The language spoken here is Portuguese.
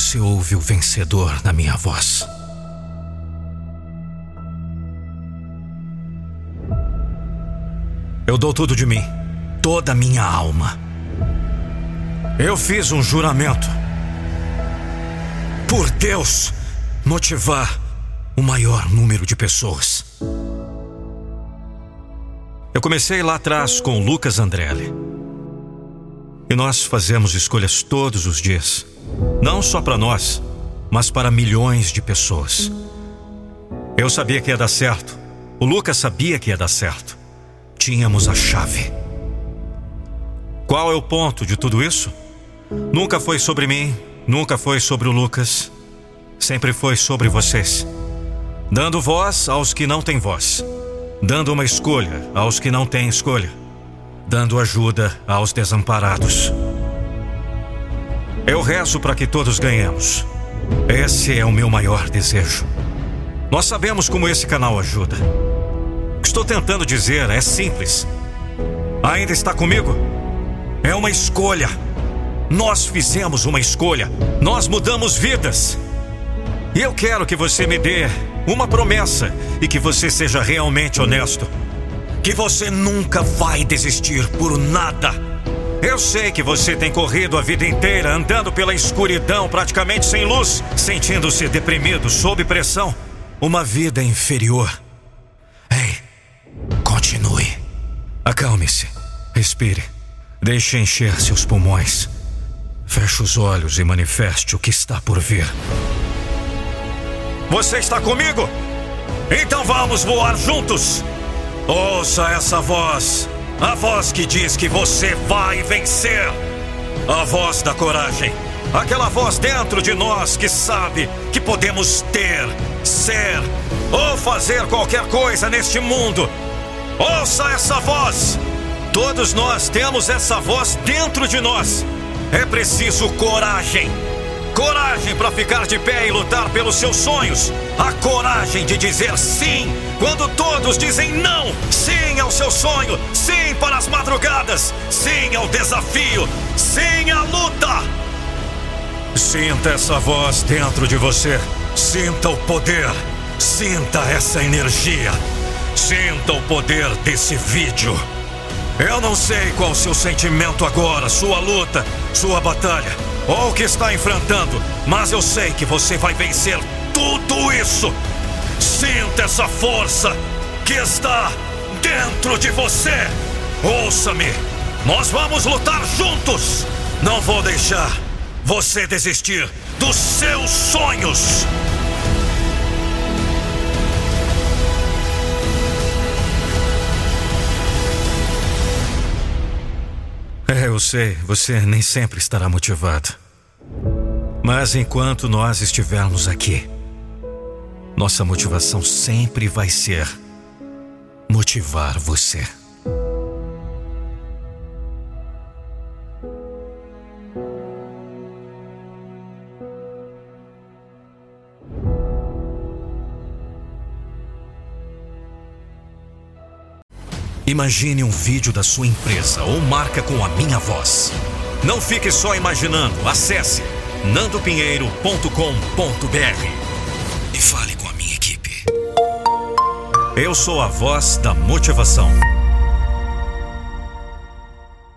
você ouve o vencedor na minha voz. Eu dou tudo de mim, toda a minha alma. Eu fiz um juramento. Por Deus, motivar o maior número de pessoas. Eu comecei lá atrás com Lucas Andrelli. E nós fazemos escolhas todos os dias. Não só para nós, mas para milhões de pessoas. Eu sabia que ia dar certo. O Lucas sabia que ia dar certo. Tínhamos a chave. Qual é o ponto de tudo isso? Nunca foi sobre mim, nunca foi sobre o Lucas. Sempre foi sobre vocês. Dando voz aos que não têm voz. Dando uma escolha aos que não têm escolha. Dando ajuda aos desamparados. Eu rezo para que todos ganhemos. Esse é o meu maior desejo. Nós sabemos como esse canal ajuda. O que estou tentando dizer é simples. Ainda está comigo? É uma escolha. Nós fizemos uma escolha. Nós mudamos vidas. E eu quero que você me dê uma promessa e que você seja realmente honesto. Que você nunca vai desistir por nada. Eu sei que você tem corrido a vida inteira andando pela escuridão, praticamente sem luz, sentindo-se deprimido, sob pressão. Uma vida inferior. Continue. Acalme-se. Respire. Deixe encher seus pulmões. Feche os olhos e manifeste o que está por vir. Você está comigo? Então vamos voar juntos. Ouça essa voz. A voz que diz que você vai vencer. A voz da coragem. Aquela voz dentro de nós que sabe que podemos ter, ser ou fazer qualquer coisa neste mundo Ouça essa voz! Todos nós temos essa voz dentro de nós. É preciso coragem. Coragem para ficar de pé e lutar pelos seus sonhos. A coragem de dizer sim quando todos dizem não. Sim ao seu sonho. Sim para as madrugadas. Sim ao desafio. Sim à luta. Sinta essa voz dentro de você. Sinta o poder. Sinta essa energia. Sinta o poder desse vídeo. Eu não sei qual o seu sentimento agora, sua luta, sua batalha, ou o que está enfrentando, mas eu sei que você vai vencer tudo isso. Sinta essa força que está dentro de você. Ouça-me, nós vamos lutar juntos. Não vou deixar você desistir dos seus sonhos. É, eu sei, você nem sempre estará motivado. Mas enquanto nós estivermos aqui, nossa motivação sempre vai ser motivar você. Imagine um vídeo da sua empresa ou marca com a minha voz. Não fique só imaginando. Acesse nandopinheiro.com.br e fale com a minha equipe. Eu sou a voz da motivação.